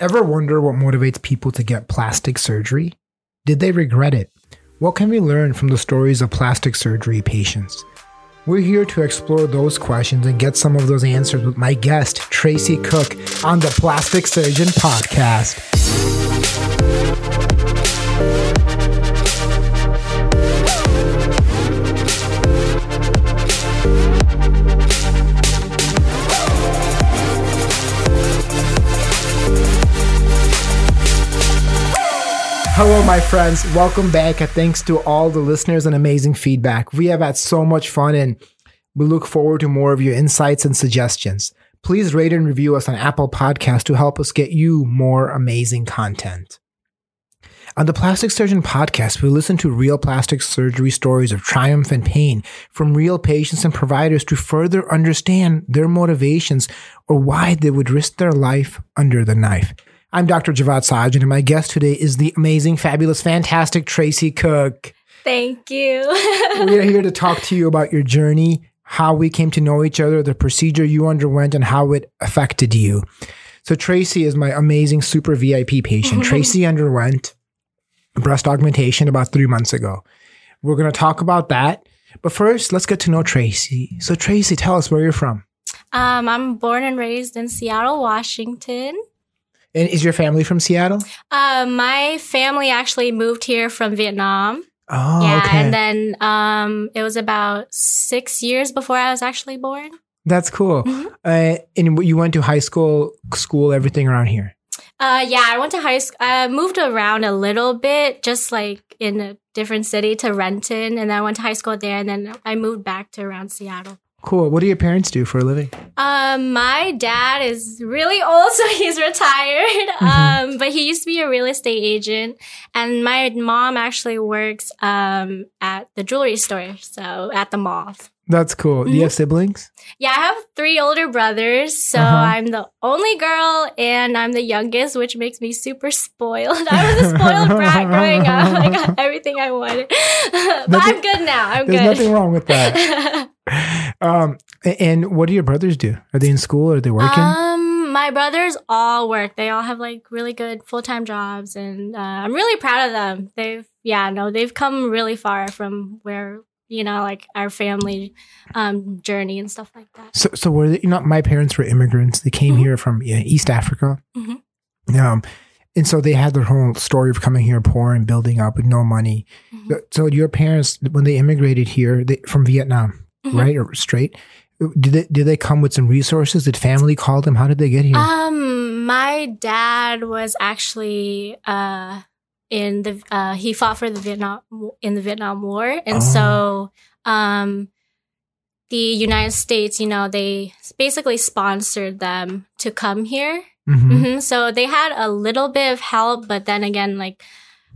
Ever wonder what motivates people to get plastic surgery? Did they regret it? What can we learn from the stories of plastic surgery patients? We're here to explore those questions and get some of those answers with my guest, Tracy Cook, on the Plastic Surgeon Podcast. Hello, my friends. Welcome back. And thanks to all the listeners and amazing feedback. We have had so much fun and we look forward to more of your insights and suggestions. Please rate and review us on Apple Podcast to help us get you more amazing content. On the Plastic Surgeon podcast, we listen to real plastic surgery stories of triumph and pain from real patients and providers to further understand their motivations or why they would risk their life under the knife. I'm Dr. Javad Sajan, and my guest today is the amazing, fabulous, fantastic Tracy Cook. Thank you. we are here to talk to you about your journey, how we came to know each other, the procedure you underwent, and how it affected you. So, Tracy is my amazing super VIP patient. Tracy underwent breast augmentation about three months ago. We're going to talk about that. But first, let's get to know Tracy. So, Tracy, tell us where you're from. Um, I'm born and raised in Seattle, Washington. And is your family from Seattle? Uh, my family actually moved here from Vietnam. Oh, yeah, okay. and then um, it was about six years before I was actually born. That's cool. Mhm. Uh, and you went to high school, school, everything around here. Uh, yeah, I went to high school. I moved around a little bit, just like in a different city to Renton, and then I went to high school there, and then I moved back to around Seattle. Cool. What do your parents do for a living? Um, my dad is really old, so he's retired. Um, but he used to be a real estate agent, and my mom actually works um at the jewelry store, so at the mall. That's cool. Do you have siblings? Yeah, I have three older brothers, so Uh-huh. I'm the only girl, and I'm the youngest, which makes me super spoiled. I was a spoiled brat growing up. I got everything I wanted, but Nothing- I'm good now. I'm There's good. There's nothing wrong with that. Um, and what do your brothers do? Are they in school? Are they working? Um, my brothers all work. They all have like really good full time jobs, and uh, I'm really proud of them. They've yeah, no, they've come really far from where you know like our family um journey and stuff like that. so, so were they, you know, my parents were immigrants. They came Mhm. here from East Africa. Mhm. Um, and so they had their whole story of coming here poor and building up with no money. Mhm. So- So your parents, when they immigrated here they, from Vietnam, Mhm. right or straight, did they did they come with some resources? Did family call them? How did they get here? Um, my dad was actually uh in the uh he fought for the Vietnam in the Vietnam War, and Oh. so um the United States, you know, they basically sponsored them to come here. Mhm. hmm So they had a little bit of help, but then again, like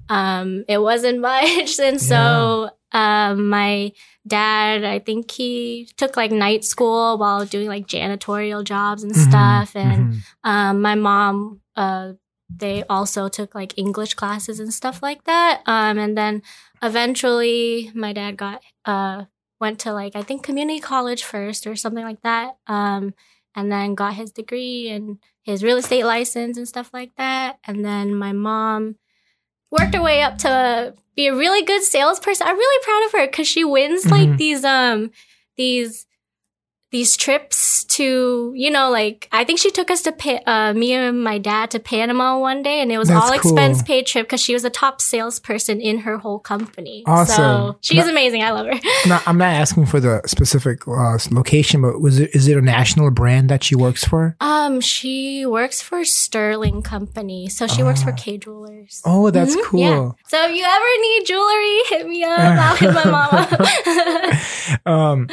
um it wasn't much, and so um my dad, I think he took like night school while doing like janitorial jobs and Mhm. stuff, and Mhm. um, my mom, uh, they also took like English classes and stuff like that. Um, and then eventually my dad got, uh, went to like, I think community college first or something like that. Um, and then got his degree and his real estate license and stuff like that. And then my mom worked her way up to be a really good salesperson. I'm really proud of her because she wins like these, um, these these trips to you know like i think she took us to pa- uh, me and my dad to panama one day and it was That's all cool. expense paid trip because she was a top salesperson in her whole company Awesome. so she's amazing i love her Now, I'm not asking for the specific uh, location, but was it is it a national brand that she works for? um she works for sterling company so she works for Oh. Kay Jewelers Oh, that's Mhm, cool. yeah. so if you ever need jewelry hit me up i'll hit my mama um,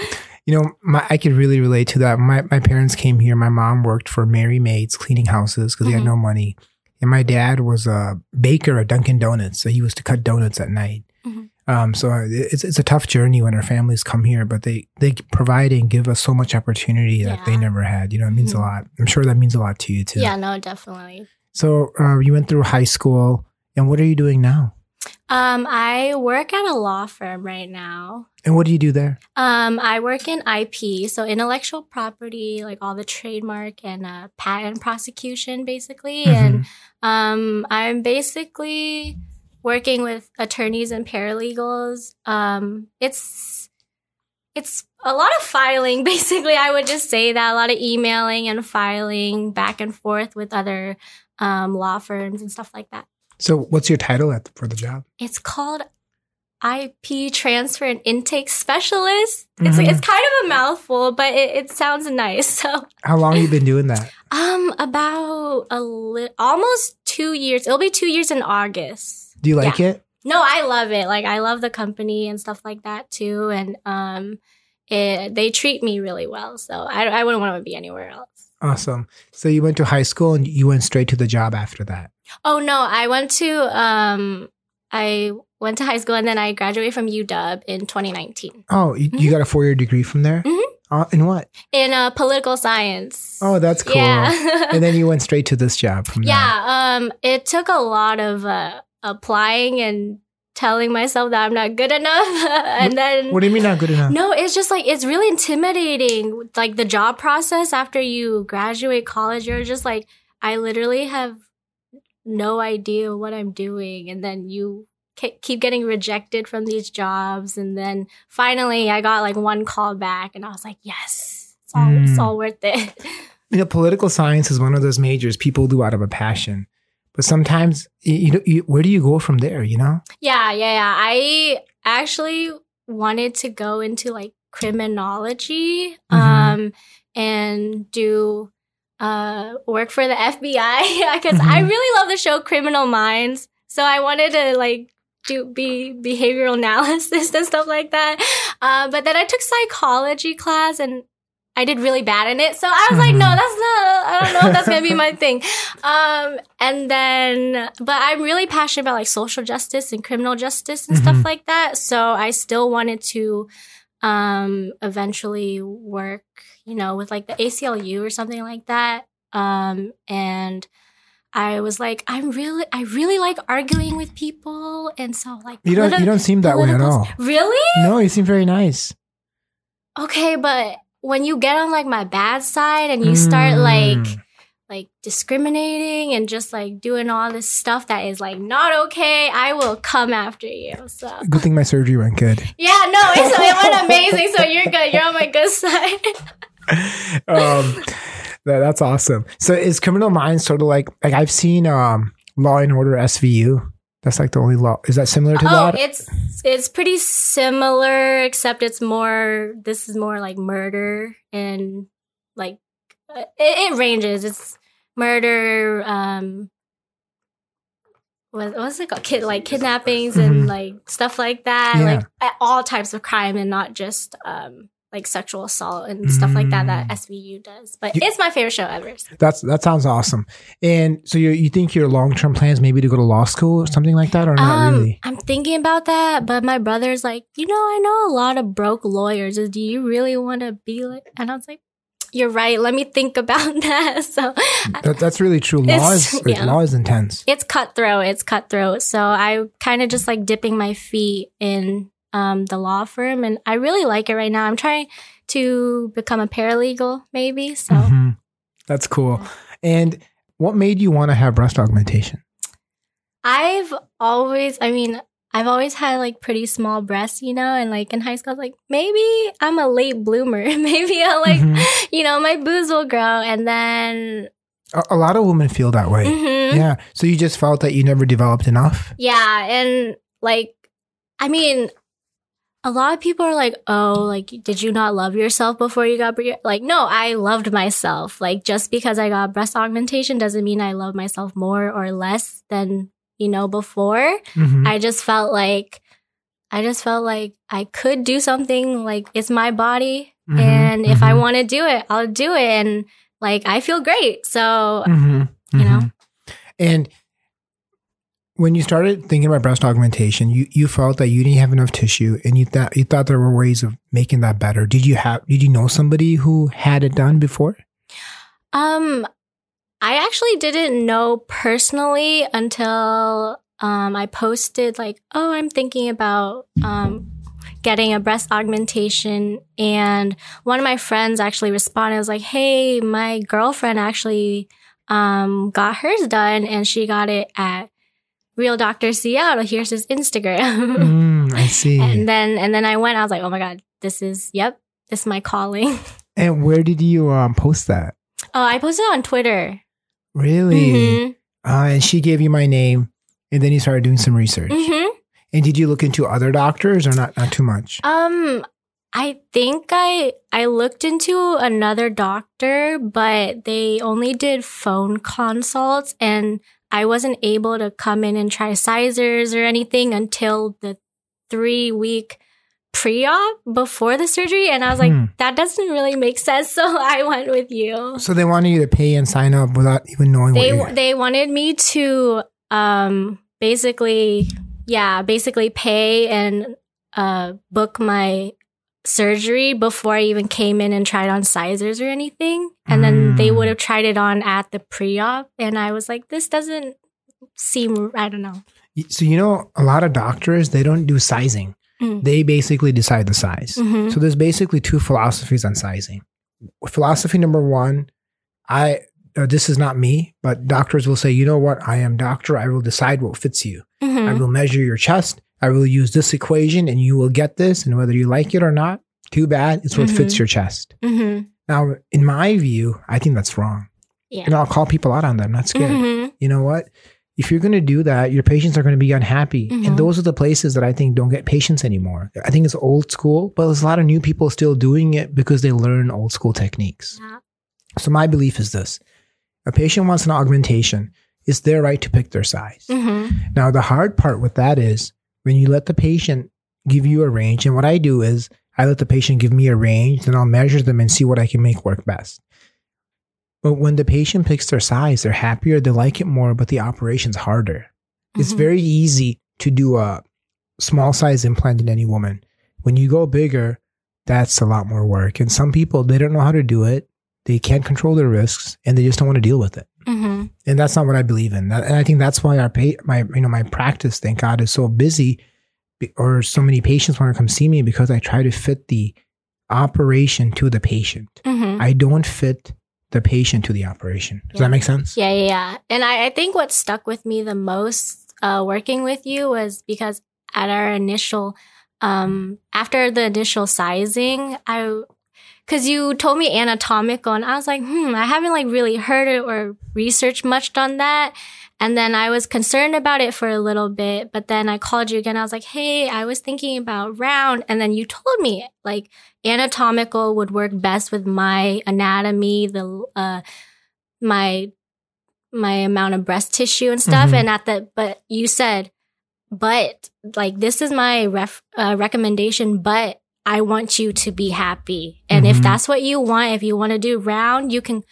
you know, my, I could really relate to that. My my parents came here. My mom worked for Merry Maids cleaning houses because they had Mhm. no money, and my dad was a baker at Dunkin' Donuts, so he was to cut donuts at night. Mhm. Um, so it's it's a tough journey when our families come here, but they they provide and give us so much opportunity that they never had. You know, it means Mhm. a lot. I'm sure that means a lot to you too. yeah no definitely So uh, you went through high school, and what are you doing now? Um, I work at a law firm right now. And what do you do there? Um, I work in IP, so intellectual property, like all the trademark and uh, patent prosecution, basically. Mhm. And um, I'm basically working with attorneys and paralegals. Um, it's it's a lot of filing, basically. I would just say that a lot of emailing and filing back and forth with other um, law firms and stuff like that. So, what's your title at for the job? It's called IP transfer and intake specialist. It's Mhm. it's kind of a mouthful, but it, it sounds nice. So, How long have you been doing that? um, about a li- almost two years. It'll be two years in August. Do you like it? No, I love it. Like I love the company and stuff like that too. And um, it, they treat me really well. So I I wouldn't want to be anywhere else. Awesome. So you went to high school and you went straight to the job after that. Oh no, I went to um, I went to high school and then I graduated from UW in 2019 Oh, you, Mm-hmm. you got a four year degree from there? Mhm. Uh, in what? in uh, political science. Oh, that's cool. Yeah. and then you went straight to this job yeah. Um, it took a lot of uh, applying and telling myself that I'm not good enough, and then What do you mean not good enough? no, it's just like it's really intimidating. Like the job process after you graduate college, you're just like, I literally have no idea what I'm doing, and then you keep getting rejected from these jobs, and then finally, I got like one call back, and I was like, yes, it's all it's Mm. all worth it. You know, political science is one of those majors people do out of a passion. But sometimes, you, know, you where do you go from there, you know? Yeah, yeah, yeah. I actually wanted to go into like criminology Mhm. um and do uh work for the FBI because I Mhm. really love the show Criminal Minds. So I wanted to like do be behavioral analysis and stuff like that. Uh, but then I took psychology class and I did really bad in it. So I was like, Mhm. no, that's not, I don't know if that's going to be my thing. Um, and then, but I'm really passionate about like social justice and criminal justice and Mhm. stuff like that. So I still wanted to, um, eventually work, you know, with like the ACLU or something like that. Um, and I was like, I'm really, I really like arguing with people. And so like, You don't politi- you don't seem that way at all. Really? No, you seem very nice. Okay, but when you get on like my bad side and you start Mm. like discriminating and just like doing all this stuff that is like not okay, I will come after you. So Good thing my surgery went good. yeah, no, it's, it went amazing. So you're good. You're on my good side. um, that, that's awesome. So is Criminal Minds sort of like like I've seen um, Law and Order SVU. That's like the only law. Is that similar to oh, that? it's it's pretty similar, except it's more. This is more like murder and like it, it ranges. It's murder. Um, what what's it called? Kid like kidnappings and Mhm. like stuff like that. Yeah. Like uh, all types of crime and not just um like sexual assault and stuff like that that Mm. SVU does. But You- it's my favorite show ever. That's that sounds awesome. And so you you think your long term plans maybe to go to law school or something like that, or not Um, really? I'm thinking about that, but my brother's like, you know, I know a lot of broke lawyers. Do you really want to be like? And I was like, you're right. Let me think about that. So That, that's really true. Law is yeah. law is intense. it's cutthroat. It's cutthroat. So I kind of just like dipping my feet in um, the law firm, and I really like it right now. I'm trying to become a paralegal, maybe. So Mhm. That's cool. And what made you want to have breast augmentation? I've always, I mean, I've always had like pretty small breasts, you know, and like in high school, I was like, maybe I'm a late bloomer. maybe I'll like, Mhm. you know, my boobs will grow. And then, A, a lot of women feel that way. Mhm. Yeah. So you just felt that you never developed enough. yeah. And like, I mean, a lot of people are like, oh, like, did you not love yourself before you got bre-" like? No, I loved myself. Like, just because I got breast augmentation doesn't mean I love myself more or less than you know before. Mhm. I just felt like I just felt like I could do something like it's my body Mhm. and if I Mhm. want to do it, I'll do it and like I feel great. So, Mhm. you know. Mhm. And when you started thinking about breast augmentation, you, you felt that you didn't have enough tissue, and you thought you thought there were ways of making that better. Did you have? Did you know somebody who had it done before? um I actually didn't know personally until um, I posted like, "Oh, I'm thinking about um, getting a breast augmentation," and one of my friends actually responded. was like, "Hey, my girlfriend actually um, got hers done, and she got it at." Real Doctor Seattle. Here's his Instagram. Mm, I see. and then and then I went. I was like, oh my god, this is yep, this is my calling. And where did you um, post that? Oh, I posted on Twitter. Really? Mhm. Uh, and she gave you my name, and then you started doing some research. Mhm. And did you look into other doctors or not? Not too much. Um, I think I I looked into another doctor, but they only did phone consults, and I wasn't able to come in and try sizers or anything until the three week pre-op before the surgery, and I was like, Hmm. that doesn't really make sense. So I went with you. So they wanted you to pay and sign up without even knowing they what. They wanted me to um basically yeah basically pay and uh book my surgery before I even came in and tried on sizers or anything and then they Mm. would have tried it on at the pre-op and I was like this doesn't seem I don't know so you know, a lot of doctors they don't do sizing. Mm. They basically decide the size. Mhm. So there's basically two philosophies on sizing. Philosophy number one, I uh, this is not me, but doctors will say, you know what, I am doctor. I will decide what fits you. I Mhm. will measure your chest. I will use this equation, and you will get this. And whether you like it or not, too bad. It's what fits Mhm. your chest. Mhm. Now, in my view, I think that's wrong, yeah and I'll call people out on that. I'm not scared. Mhm. You know what? If you're going to do that, your patients are going to be unhappy. Mhm. And those are the places that I think don't get patients anymore. I think it's old school, but there's a lot of new people still doing it because they learn old school techniques. Yeah. So my belief is this. A patient wants an augmentation. It's their right to pick their size. Mhm. Now, the hard part with that is when you let the patient give you a range, and what I do is I let the patient give me a range, then I'll measure them and see what I can make work best. But when the patient picks their size, they're happier, they like it more, but the operation's harder. It's Mhm. very easy to do a small size implant in any woman. When you go bigger, that's a lot more work. And some people, they don't know how to do it. They can't control their risks and they just don't want to deal with it Mhm. and that's not what I believe in. And I think that's why our pay, my you know my practice, thank God, is so busy, or so many patients want to come see me because I try to fit the operation to the patient. Mhm. I don't fit the patient to the operation. Does Yeah. that make sense? Yeah, yeah, yeah. And I, I think what stuck with me the most uh, working with you was because at our initial, um, after the initial sizing, I, cause you told me anatomical and I was like, hmm, I haven't like really heard it or researched much on that. And then I was concerned about it for a little bit, but then I called you again. I was like, Hey, I was thinking about round. And then you told me like anatomical would work best with my anatomy, the, uh, my my amount of breast tissue and stuff Mhm. and at the but you said but like this is my ref, uh, recommendation but i want you to be happy and if Mhm. that's what you want if you want to do round you can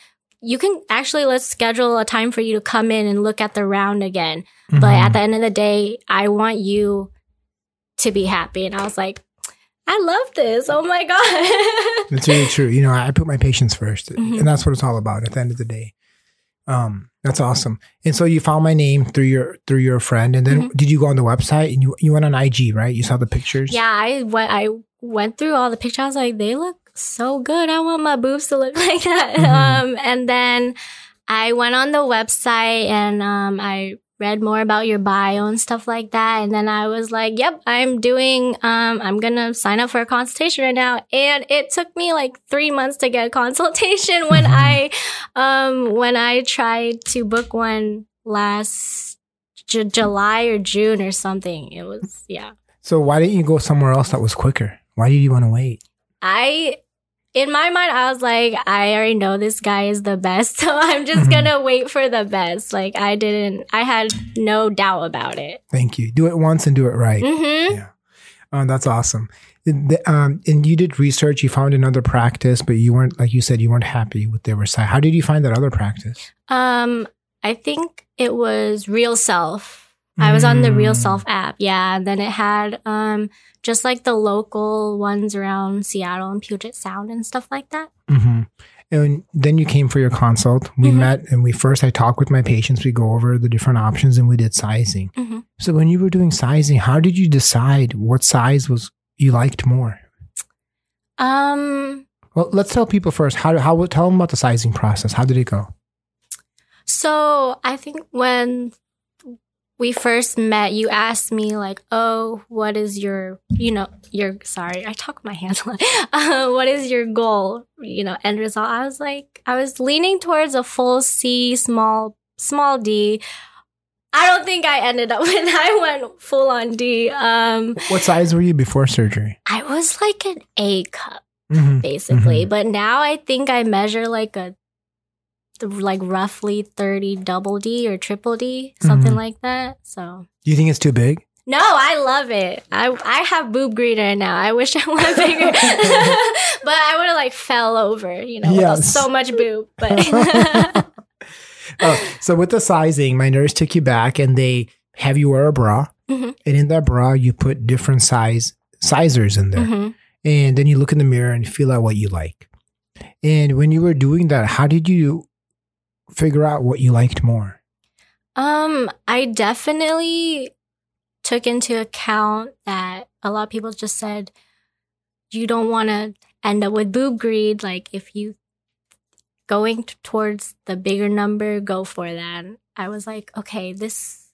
you can actually let's schedule a time for you to come in and look at the round again but Mhm. at the end of the day i want you to be happy and i was like i love this oh my god That's really true. You know, I put my patients 1st Mhm. and that's what it's all about at the end of the day. Um, that's awesome. And so you found my name through your through your friend, and then Mhm. did you go on the website and you you went on IG, right? You saw the pictures. Yeah, I went. I went through all the pictures. I was like, they look so good. I want my boobs to look like that. Mhm. Um, and then I went on the website and um, I read more about your bio and stuff like that. And then I was like, yep, I'm doing. Um, I'm gonna sign up for a consultation right now. And it took me like three months to get a consultation when Mhm. I, um, when I tried to book one last. J- July or June or something. It was, yeah. So why didn't you go somewhere else that was quicker? Why did you want to wait? I in my mind I was like I already know this guy is the best so I'm just Mhm. going to wait for the best like I didn't I had no doubt about it. Thank you. Do it once and do it right. Mhm. Yeah. Oh, that's awesome. The- um, and you did research. You found another practice, but you weren't, like you said, you weren't happy with their site. How did you find that other practice? Um I think it was RealSelf. I was on the Real Mm. Self app. Yeah, and then it had um just like the local ones around Seattle and Puget Sound and stuff like that. hmm And then you came for your consult. We Mhm. met, and we first I talked with my patients. We go over the different options, and we did sizing. Mhm. So when you were doing sizing, how did you decide what size was you liked more? Um, Well, let's tell people first. How how tell them about the sizing process. How did it go? so I think when we first met, you asked me like, "Oh, what is your, you know, your sorry, I talk my hands a lot. Uh, what is your goal? You know, end result." I was like, I was leaning towards a full C, small small D. I don't think I ended up when I went full on D. Um, What size were you before surgery? I was like an A cup Mhm. basically, but now I think I measure like a like roughly 30 double D or triple D, something Mhm. like that. So Do you think it's too big? no, I love it. I I have boob greeter now. I wish I went bigger, but I would have like fell over, you know, with Yes. so much boob. But oh, so with the sizing, my nurse took you back and they have you wear a bra, Mhm. and in that bra you put different size sizers in there, Mhm. and then you look in the mirror and feel out what you like. And when you were doing that, how did you figure out what you liked more? Um, I definitely took into account that a lot of people just said you don't want to end up with boob greed. Like if you going t- towards the bigger number, go for that. I was like, okay, this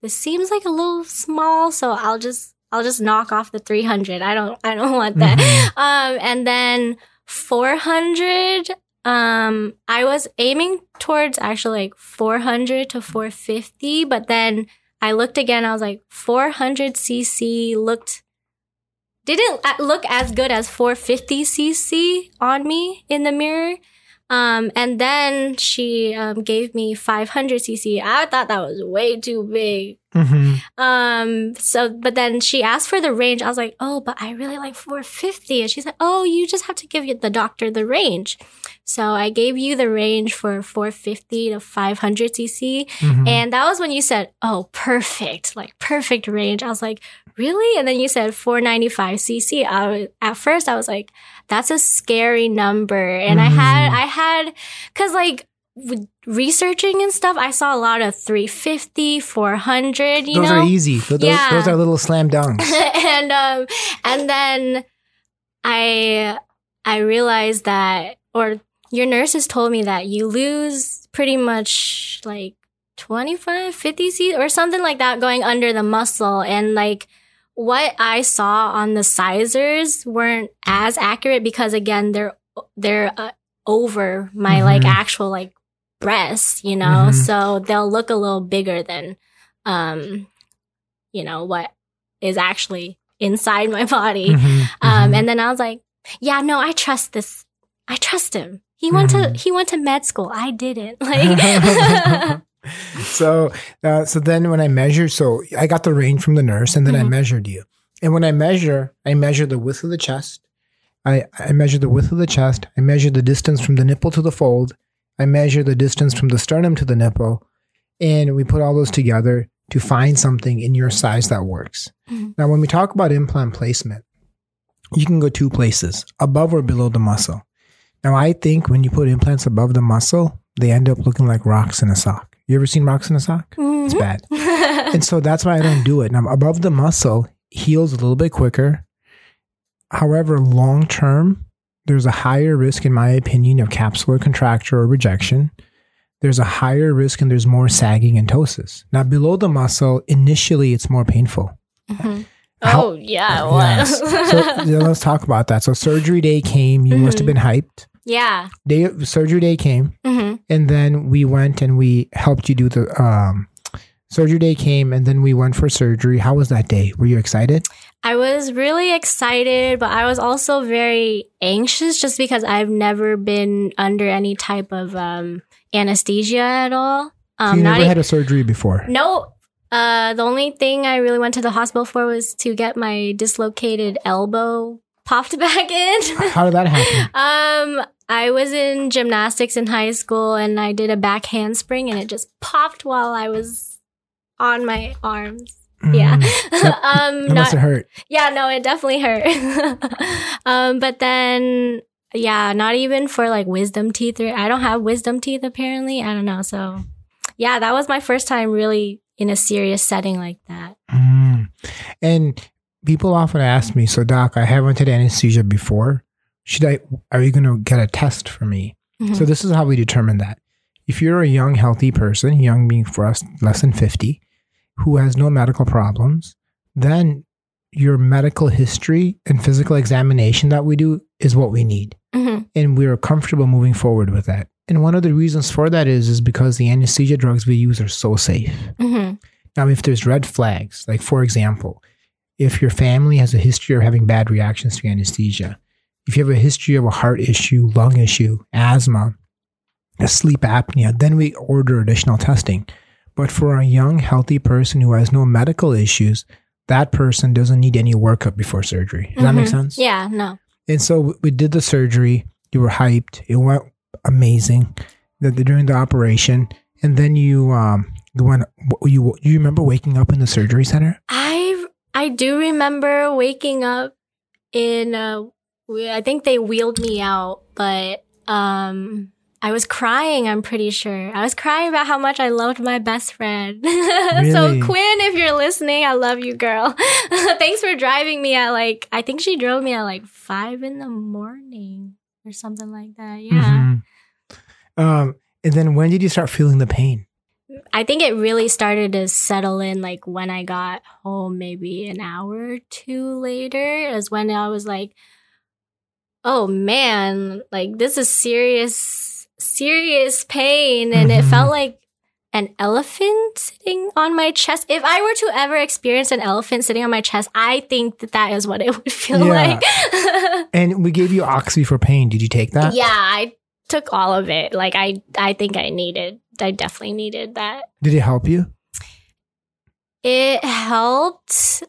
this seems like a little small, so I'll just I'll just knock off the 300. I don't I don't want that. Mhm. Um, and then 400, um, I was aiming towards actually like 400 to 450, but then I looked again. I was like, 400 cc looked, didn't uh, look as good as 450 cc on me in the mirror. Um, and then she um, gave me 500 cc. I thought that was way too big. Mhm. Um, so, but then she asked for the range. I was like, oh, but I really like 450. And she's like, oh, you just have to give the doctor the range. So I gave you the range for 450 to 500 cc. Mhm. And that was when you said, oh, perfect, like perfect range. I was like, really? And then you said 495 cc. I was, at first I was like, that's a scary number. And I had, Mhm. I had, cause like, with researching and stuff, I saw a lot of 350, 400, you those know? are easy. Those, Yeah. those are little slam dunks. and um and then I I realized that or your nurses told me that you lose pretty much like 25 50 c or something like that going under the muscle and like what I saw on the sizers weren't as accurate because again they're they're uh, over my like Mhm. actual like breasts, you know, Mhm. so they'll look a little bigger than um you know what is actually inside my body. Mhm. Um, Mhm. and then I was like, yeah, no, I trust this. I trust him. He went to Mhm. he went to med school. I didn't. Like, so uh, so then when I measured, so I got the range from the nurse, and then I Mhm. measured you. And when I measure, I measure the width of the chest. I, I measure the width of the chest. I measure the distance from the nipple to the fold. I measure the distance from the sternum to the nipple, and we put all those together to find something in your size that works. Mhm. Now, when we talk about implant placement, you can go two places: above or below the muscle. Now, I think when you put implants above the muscle, they end up looking like rocks in a sock. You ever seen rocks in a sock? It's Mhm. bad. And so that's why I don't do it. Now, above the muscle heals a little bit quicker. However, long term, there's a higher risk, in my opinion, of capsular contracture or rejection. There's a higher risk and there's more sagging and ptosis. Now, below the muscle, initially it's more painful. Mhm. How- oh yeah, it was. Yes. So yeah, let's talk about that. So surgery day came. You must have Mhm. been hyped. yeah. Day surgery day came, hmm and then we went and we helped you do the um, surgery day came, and then we went for surgery. How was that day? Were you excited? I was really excited, but I was also very anxious just because I've never been under any type of um, anesthesia at all. So Um, you not never had a surgery before. No. Uh, the only thing I really went to the hospital for was to get my dislocated elbow popped back in. How did that happen? um, I was in gymnastics in high school and I did a back handspring and it just popped while I was on my arms. Yeah. Mm, um, that have hurt. yeah, no, it definitely hurt. um, but then, yeah, not even for like wisdom teeth. Or, I don't have wisdom teeth apparently. I don't know. So, yeah, that was my first time really in a serious setting like that. Mm. And people often ask me, so doc, I haven't had anesthesia before. Should I, are you going to get a test for me? Mhm. So this is how we determine that. If you're a young, healthy person, young being for us less than 50, who has no medical problems, then your medical history and physical examination that we do is what we need. Mhm. And we're comfortable moving forward with that. And one of the reasons for that is is because the anesthesia drugs we use are so safe. Mhm. Now, if there's red flags, like for example, if your family has a history of having bad reactions to anesthesia, if you have a history of a heart issue, lung issue, asthma, sleep apnea, then we order additional testing. But for a young, healthy person who has no medical issues, that person doesn't need any workup before surgery. Does that make Mhm. sense? Yeah, no. And so we- did the surgery. You were hyped. It went amazing the- during the operation. And then you um the one you you remember waking up in the surgery center? I I do remember waking up in uh we- I think they wheeled me out, but um I was crying, I'm pretty sure. I was crying about how much I loved my best friend. Really? so Quinn, if you're listening, I love you, girl. Thanks for driving me at like I think she drove me at like five in the morning or something like that. Yeah. Mhm. Um and then when did you start feeling the pain? I think it really started to settle in like when I got home, maybe an hour or two later, is when I was like, oh man, like this is serious, serious pain. And it Mhm. felt like an elephant sitting on my chest. If I were to ever experience an elephant sitting on my chest, I think that that is what it would feel Yeah. like. And we gave you oxy for pain. Did you take that? yeah, I took all of it. Like I, I think I needed, I definitely needed that. Did it help you? It helped,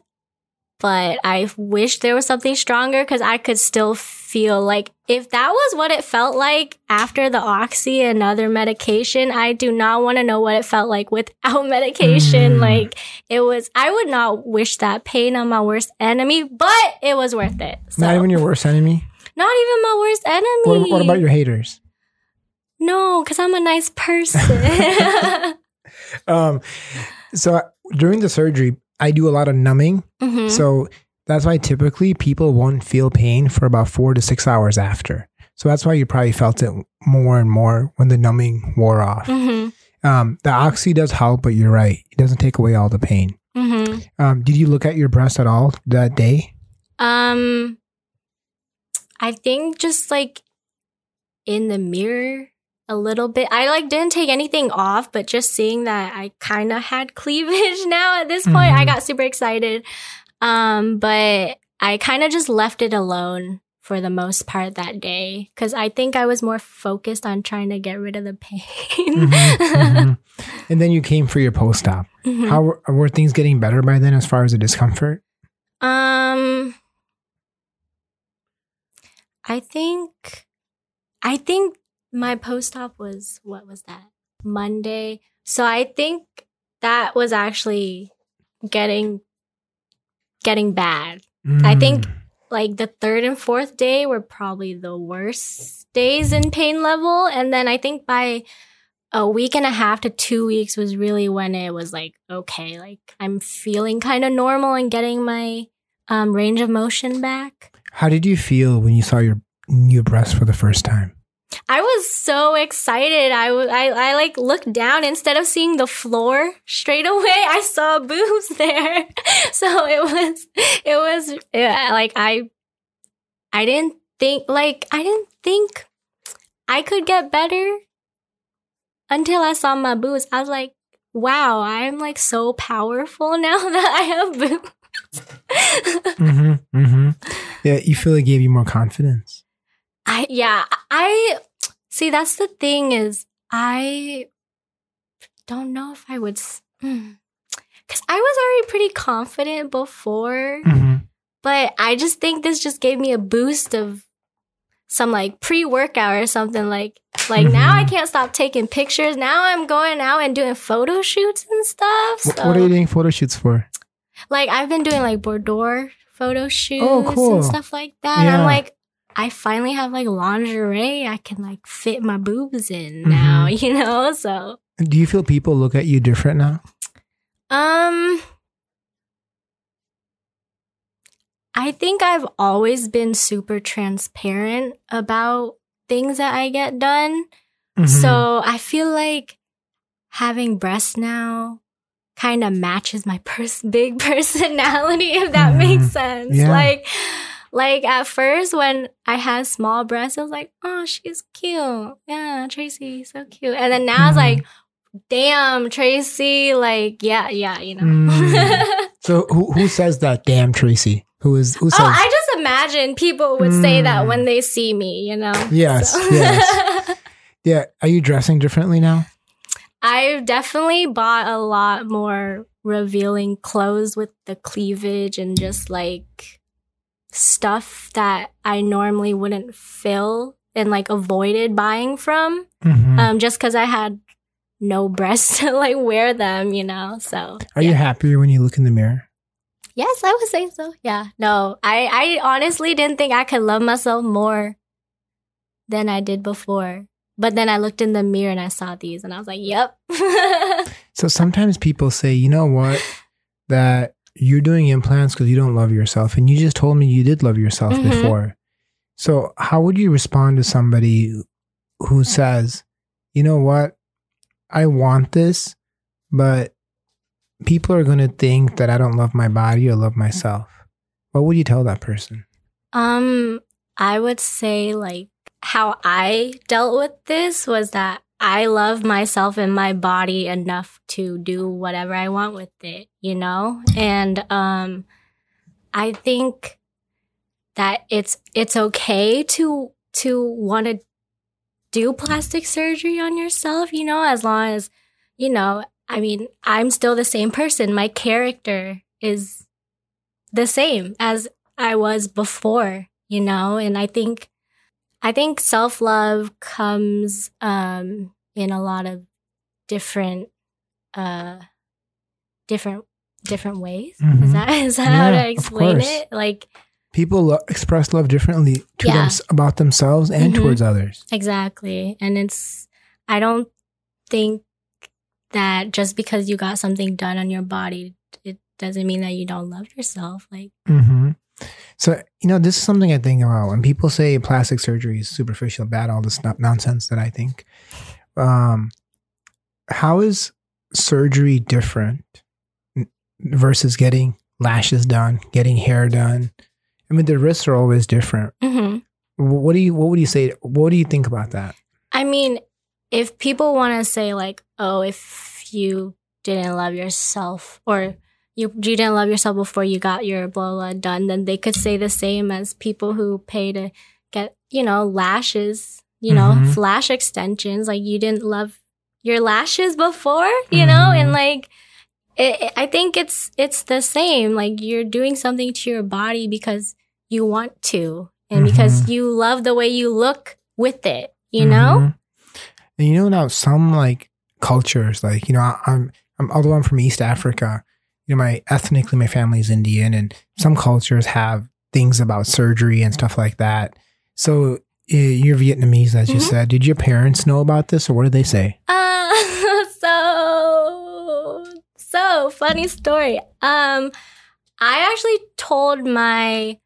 but I wish there was something stronger because I could still feel like if that was what it felt like after the oxy and other medication, I do not want to know what it felt like without medication. Mm. Like it was, I would not wish that pain on my worst enemy, but it was worth it. So, Not even your worst enemy. not even my worst enemy. What, what about your haters? No, because I'm a nice person. Um, so during the surgery, I do a lot of numbing. Mhm. So that's why typically people won't feel pain for about four to six hours after. So that's why you probably felt it more and more when the numbing wore off. Mhm. Um, the oxy does help, but you're right. It doesn't take away all the pain. Mhm. Um, did you look at your breast at all that day? Um, I think just like in the mirror a little bit. I like didn't take anything off, but just seeing that I kind of had cleavage now at this point, I Mhm. got super excited. Um, but I kind of just left it alone for the most part that day because I think I was more focused on trying to get rid of the pain. Mhm, mhm. And then you came for your post op. Mhm. How were, were things getting better by then as far as the discomfort? Um, I think, I think my post op was what was that Monday? So I think that was actually getting getting bad. I think- Mm. Like the third and fourth day were probably the worst days in pain level, and then I think by a week and a half to two weeks was really when it was like okay, like I'm feeling kind of normal and getting my um, range of motion back. How did you feel when you saw your new breast for the first time? I was so excited. I, I, I like looked down instead of seeing the floor straight away. I saw boobs there. so it was, it was yeah, like I, I didn't think like I didn't think I could get better until I saw my boobs. I was like, wow, I'm like so powerful now that I have boobs. mm-hmm, mm-hmm. Yeah, you feel it gave you more confidence. I yeah, I see that's the thing is I don't know if I would mm. cuz I was already pretty confident before, Mm-hmm. but I just think this just gave me a boost of some like pre-workout or something like like now I Mhm. can't stop taking pictures. Now I'm going out and doing photo shoots and stuff. What, So, what are you doing photo shoots for? like I've been doing like boudoir photo shoots Oh, cool. and stuff like that. And Yeah. I'm like, I finally have like lingerie I can like fit my boobs in now, Mm-hmm. you know? So Do you feel people look at you different now? Um, I think I've always been super transparent about things that I get done. Mhm. So I feel like having breasts now kind of matches my pers- big personality, if that Mhm. makes sense. Yeah. Like, like at first when I had small breasts, I was like, oh, she's cute. Yeah, Tracy, so cute. And then now it's Mhm. like, damn, Tracy, like, yeah, yeah, you know. Mm. so who who says that? Damn, Tracy. Who is who says? Oh, I just imagine people would say that Mm. when they see me, you know? Yes, yes. yeah. Are you dressing differently now? I've definitely bought a lot more revealing clothes with the cleavage and just like stuff that I normally wouldn't fill and like avoided buying from Mhm. um just cuz I had no breasts to like wear them, you know. So Are you happier when you look in the mirror? Yes, I would say so. Yeah. No, I I honestly didn't think I could love myself more than I did before. But then I looked in the mirror and I saw these and I was like, "Yep." So sometimes people say, you know what, that you're doing implants because you don't love yourself, and you just told me you did love yourself Mhm. before. So how would you respond to somebody who says, you know what, I want this, but people are going to think that I don't love my body or love myself? What would you tell that person? Um, I would say like how I dealt with this was that I love myself and my body enough to do whatever I want with it, you know? And um I think that it's it's okay to to want to do plastic surgery on yourself, you know, as long as you know, I mean, I'm still the same person. My character is the same as I was before, you know, and I think I think self-love comes um in a lot of different uh different different ways. Mhm. Is that is that how to explain it? Like People lo- express love differently to Yeah. them about themselves and Mhm. towards others. exactly. And it's I don't think that just because you got something done on your body it doesn't mean that you don't love yourself. Like hmm So, you know, this is something I think about when people say plastic surgery is superficial, bad, all this no- nonsense that I think. Um, how is surgery different versus getting lashes done, getting hair done? I mean, the risks are always different. mhm. What do you, what would you say? What do you think about that? I mean, if people want to say like, "Oh, if you didn't love yourself or you you didn't love yourself before you got your blah blah done," then they could say the same as people who pay to get, you know, lashes, you know, Mhm. flash extensions. Like you didn't love your lashes before, you know, Mhm. and like. It, it- I think it's it's the same. Like you're doing something to your body because you want to, and because Mhm. you love the way you look with it. You know. Mhm. And you know now some like cultures, like you know, I, I'm, I'm although I'm from East Africa, you know, my ethnically my family's Indian, and some cultures have things about surgery and stuff like that. So uh, you're Vietnamese, as you Mhm. said. Did your parents know about this, or what did they say? Uh, so so funny story. Um, I actually told my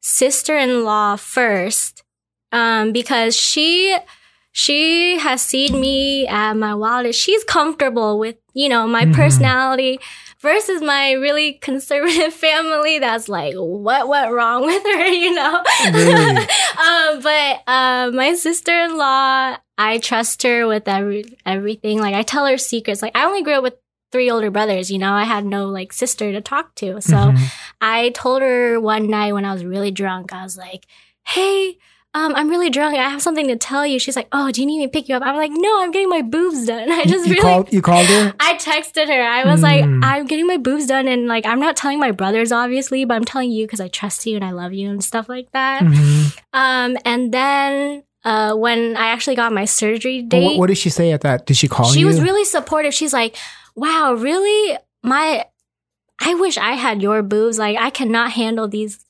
sister-in-law first, um, because she she has seen me at my wildest. She's comfortable with you know my Mhm. personality versus my really conservative family. That's like what went wrong with her, you know. Really? um, but uh, my sister-in-law, I trust her with every everything. Like I tell her secrets. Like I only grew up with three older brothers. You know, I had no like sister to talk to. So Mhm. I told her one night when I was really drunk. I was like, "Hey." Um, I'm really drunk. I have something to tell you. She's like, "Oh, do you need me to pick you up?" I'm like, "No, I'm getting my boobs done." I just you, really called you called her. I texted her. I was like, Mm. I'm getting my boobs done, and like, I'm not telling my brothers, obviously, but I'm telling you because I trust you and I love you and stuff like that. Mhm. Um, and then uh, when I actually got my surgery date, What, what did she say at that? Did she call she you? She was really supportive. She's like, "Wow, really? My, I wish I had your boobs. Like, I cannot handle these."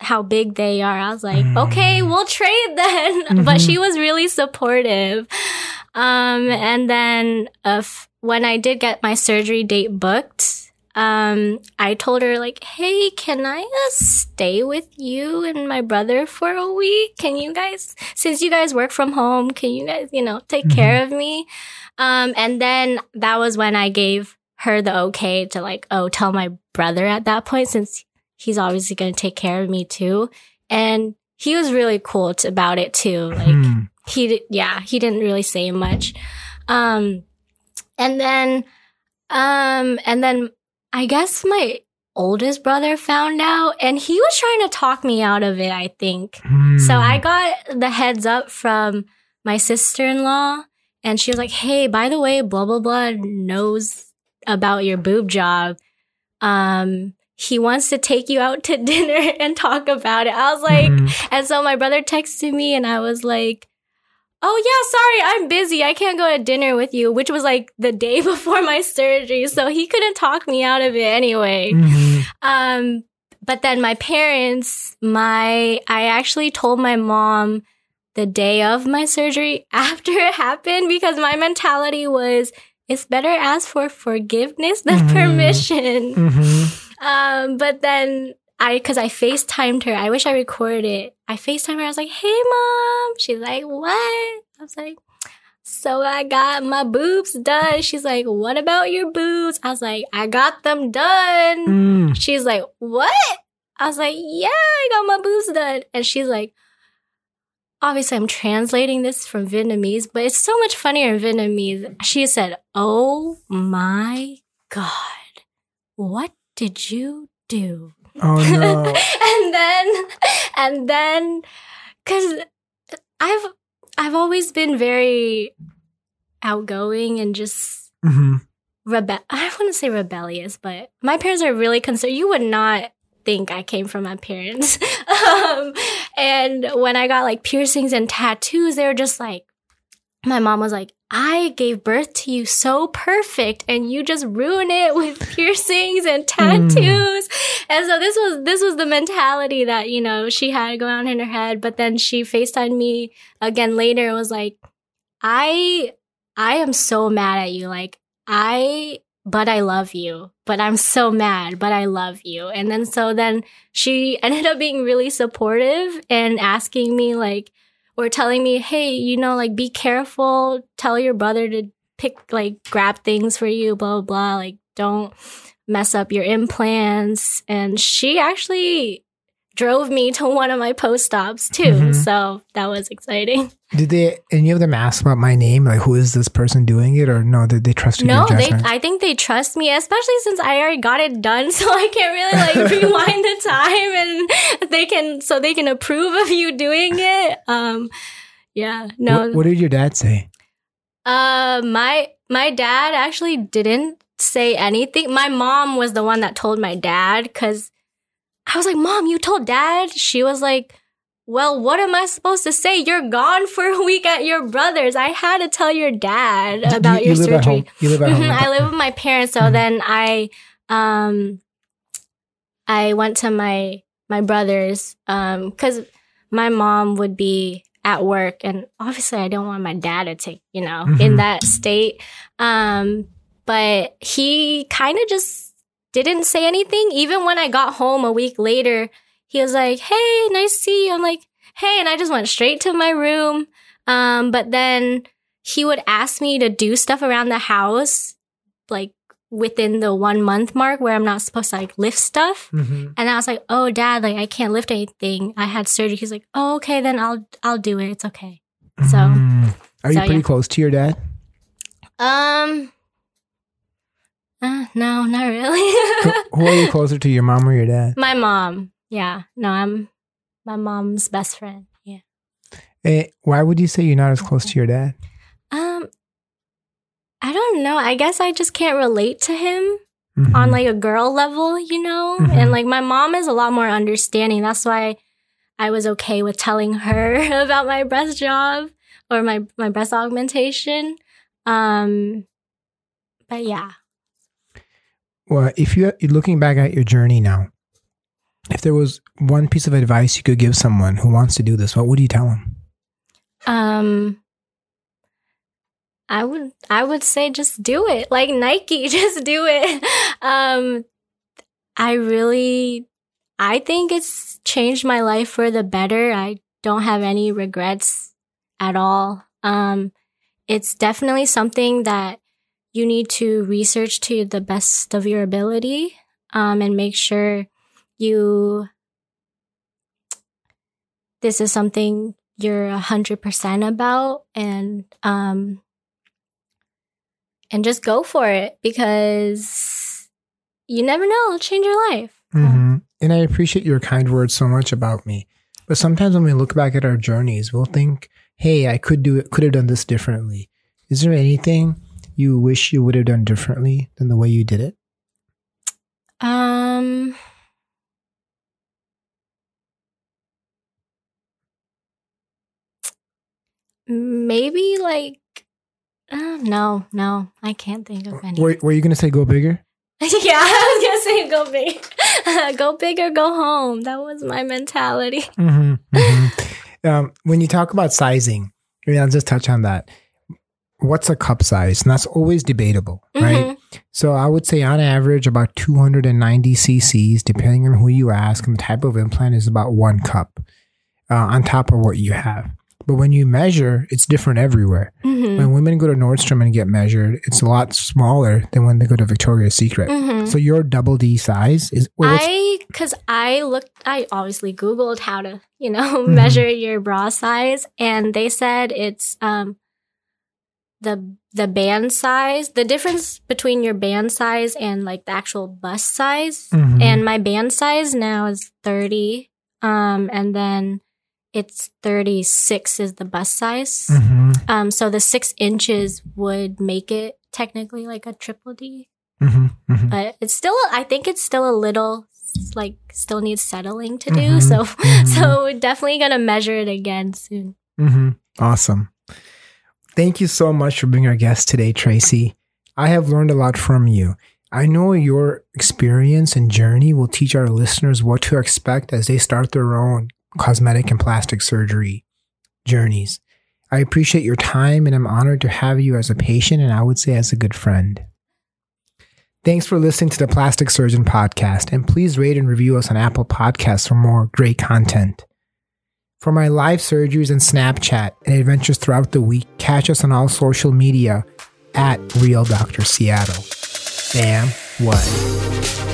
How big they are. I was like, Mm. okay, we'll trade then. Mhm. But she was really supportive. Um, and then a, f- when I did get my surgery date booked, um, I told her like, "Hey, can I uh, stay with you and my brother for a week? Can you guys, since you guys work from home, can you guys, you know, take Mhm. care of me?" Um, and then that was when I gave her the okay to like, oh, tell my brother at that point, since he's obviously going to take care of me too, and he was really cool t- about it too. Like, Hmm. he di- yeah he didn't really say much um and then um and then i guess my oldest brother found out and he was trying to talk me out of it i think Hmm. so i got the heads up from my sister-in-law and she was like hey by the way blah blah blah knows about your boob job um he wants to take you out to dinner and talk about it i was like Mhm. and so my brother texted me and I was like, Oh yeah, sorry, I'm busy. I can't go to dinner with you, which was like the day before my surgery. So he couldn't talk me out of it anyway. Mhm. Um, but then my parents, my, I actually told my mom the day of my surgery after it happened because my mentality was, it's better ask for forgiveness than Mhm. permission. Um, but then I, cause I FaceTimed her. I wish I recorded it. I FaceTimed her. I was like, Hey mom. She's like, what? I was like, so I got my boobs done. She's like, what about your boobs? I was like, I got them done. Mm. She's like, what? I was like, yeah, I got my boobs done. And she's like, obviously I'm translating this from Vietnamese, but it's so much funnier in Vietnamese. She said, oh my God, what did you do? Oh no. and then, and then, cause I've, I've always been very outgoing and just hmm rebe- I wouldn't say rebellious, but my parents are really concerned. You would not think I came from my parents. um, and when I got like piercings and tattoos, they were just like, my mom was like, I gave birth to you so perfect and you just ruin it with piercings and tattoos. Hmm. And so this was, this was the mentality that, you know, she had going on in her head. But then she FaceTimed me again later and was like, I, I am so mad at you. Like, I, but I love you, but I'm so mad, but I love you. And then so then she ended up being really supportive and asking me like, or telling me, hey, you know, like be careful, tell your brother to pick, like grab things for you, blah, blah, blah. Like don't mess up your implants. And she actually drove me to one of my post stops too. Mhm. So that was exciting. Did they any of them ask about my name? Like, who is this person doing it, or no? Did they trusted No, they. I think they trust me, especially since I already got it done, so I can't really like rewind the time, and they can so they can approve of you doing it. Um, yeah, no. What, what did your dad say? Uh, my my dad actually didn't say anything. My mom was the one that told my dad because I was like, "Mom, you told dad." She was like, "Well, what am I supposed to say? You're gone for a week at your brother's. I had to tell your dad about you, your you at surgery." You live at home. I live with my parents, so Mhm. then I um I went to my my brother's um cuz my mom would be at work and obviously I don't want my dad to take, you know, in Mhm. that state. Um but he kind of just didn't say anything even when I got home a week later. He was like, "Hey, nice to see you." I'm like, "Hey," and I just went straight to my room. Um but then he would ask me to do stuff around the house like within the one month mark where I'm not supposed to like lift stuff. Mhm. And I was like, "Oh, dad, like I can't lift anything. I had surgery." He's like, "Oh, okay, then I'll I'll do it. It's okay." So, Mm. are you so, pretty yeah. close to your dad? Um, uh, no, not really. who are you closer to, your mom or your dad? my mom. Yeah, no, I'm my mom's best friend. Yeah. Eh, why would you say you're not as close to your dad? Um, I don't know. I guess I just can't relate to him. Mhm. on like a girl level, you know? Mhm. And like my mom is a lot more understanding. That's why I was okay with telling her about my breast job or my my breast augmentation. Um but yeah. Well, if you you're looking back at your journey now, if there was one piece of advice you could give someone who wants to do this, what would you tell them? Um I would I would say just do it. Like Nike, just do it. Um I really I think it's changed my life for the better. I don't have any regrets at all. Um it's definitely something that you need to research to the best of your ability um, and make sure you this is something you're 100% about and um, and just go for it because you never know it'll change your life Mm-hmm. And I appreciate your kind words so much about me. But sometimes when we look back at our journeys, we'll think, hey, I could do it, could have done this differently. Is there anything you wish you would have done differently than the way you did it? um maybe like uh, no no i can't think of any Were, were you going to say go bigger? yeah i was gonna say go big go big or go home that was my mentality Mm-hmm, mm-hmm. um, when you talk about sizing, I mean, I'll just touch on that. What's a cup size? And that's always debatable, right? Mhm. So I would say on average about 290 cc's, depending on who you ask and the type of implant, is about one cup uh, on top of what you have. But when you measure, it's different everywhere. Mhm. When women go to Nordstrom and get measured, it's a lot smaller than when they go to Victoria's Secret. Mhm. So your double D size is well, I, cause I looked, I obviously Googled how to, you know, Mhm. measure your bra size and they said it's, um, the, the band size, the difference between your band size and like the actual bust size. Mhm. And my band size now is 30. Um, and then it's 36 is the bust size. Mhm, Um, so the six inches would make it technically like a triple D mhm, mhm. but it's still i think it's still a little like still needs settling to do Mhm, so so we're definitely gonna measure it again soon Awesome. Thank you so much for being our guest today, Tracy. I have learned a lot from you. I know your experience and journey will teach our listeners what to expect as they start their own cosmetic and plastic surgery journeys. I appreciate your time and I'm honored to have you as a patient and I would say as a good friend. Thanks for listening to the Plastic Surgeon Podcast, and please rate and review us on Apple Podcasts for more great content. For my live surgeries and Snapchat and adventures throughout the week, catch us on all social media at Real Dr. Seattle. Bam, what?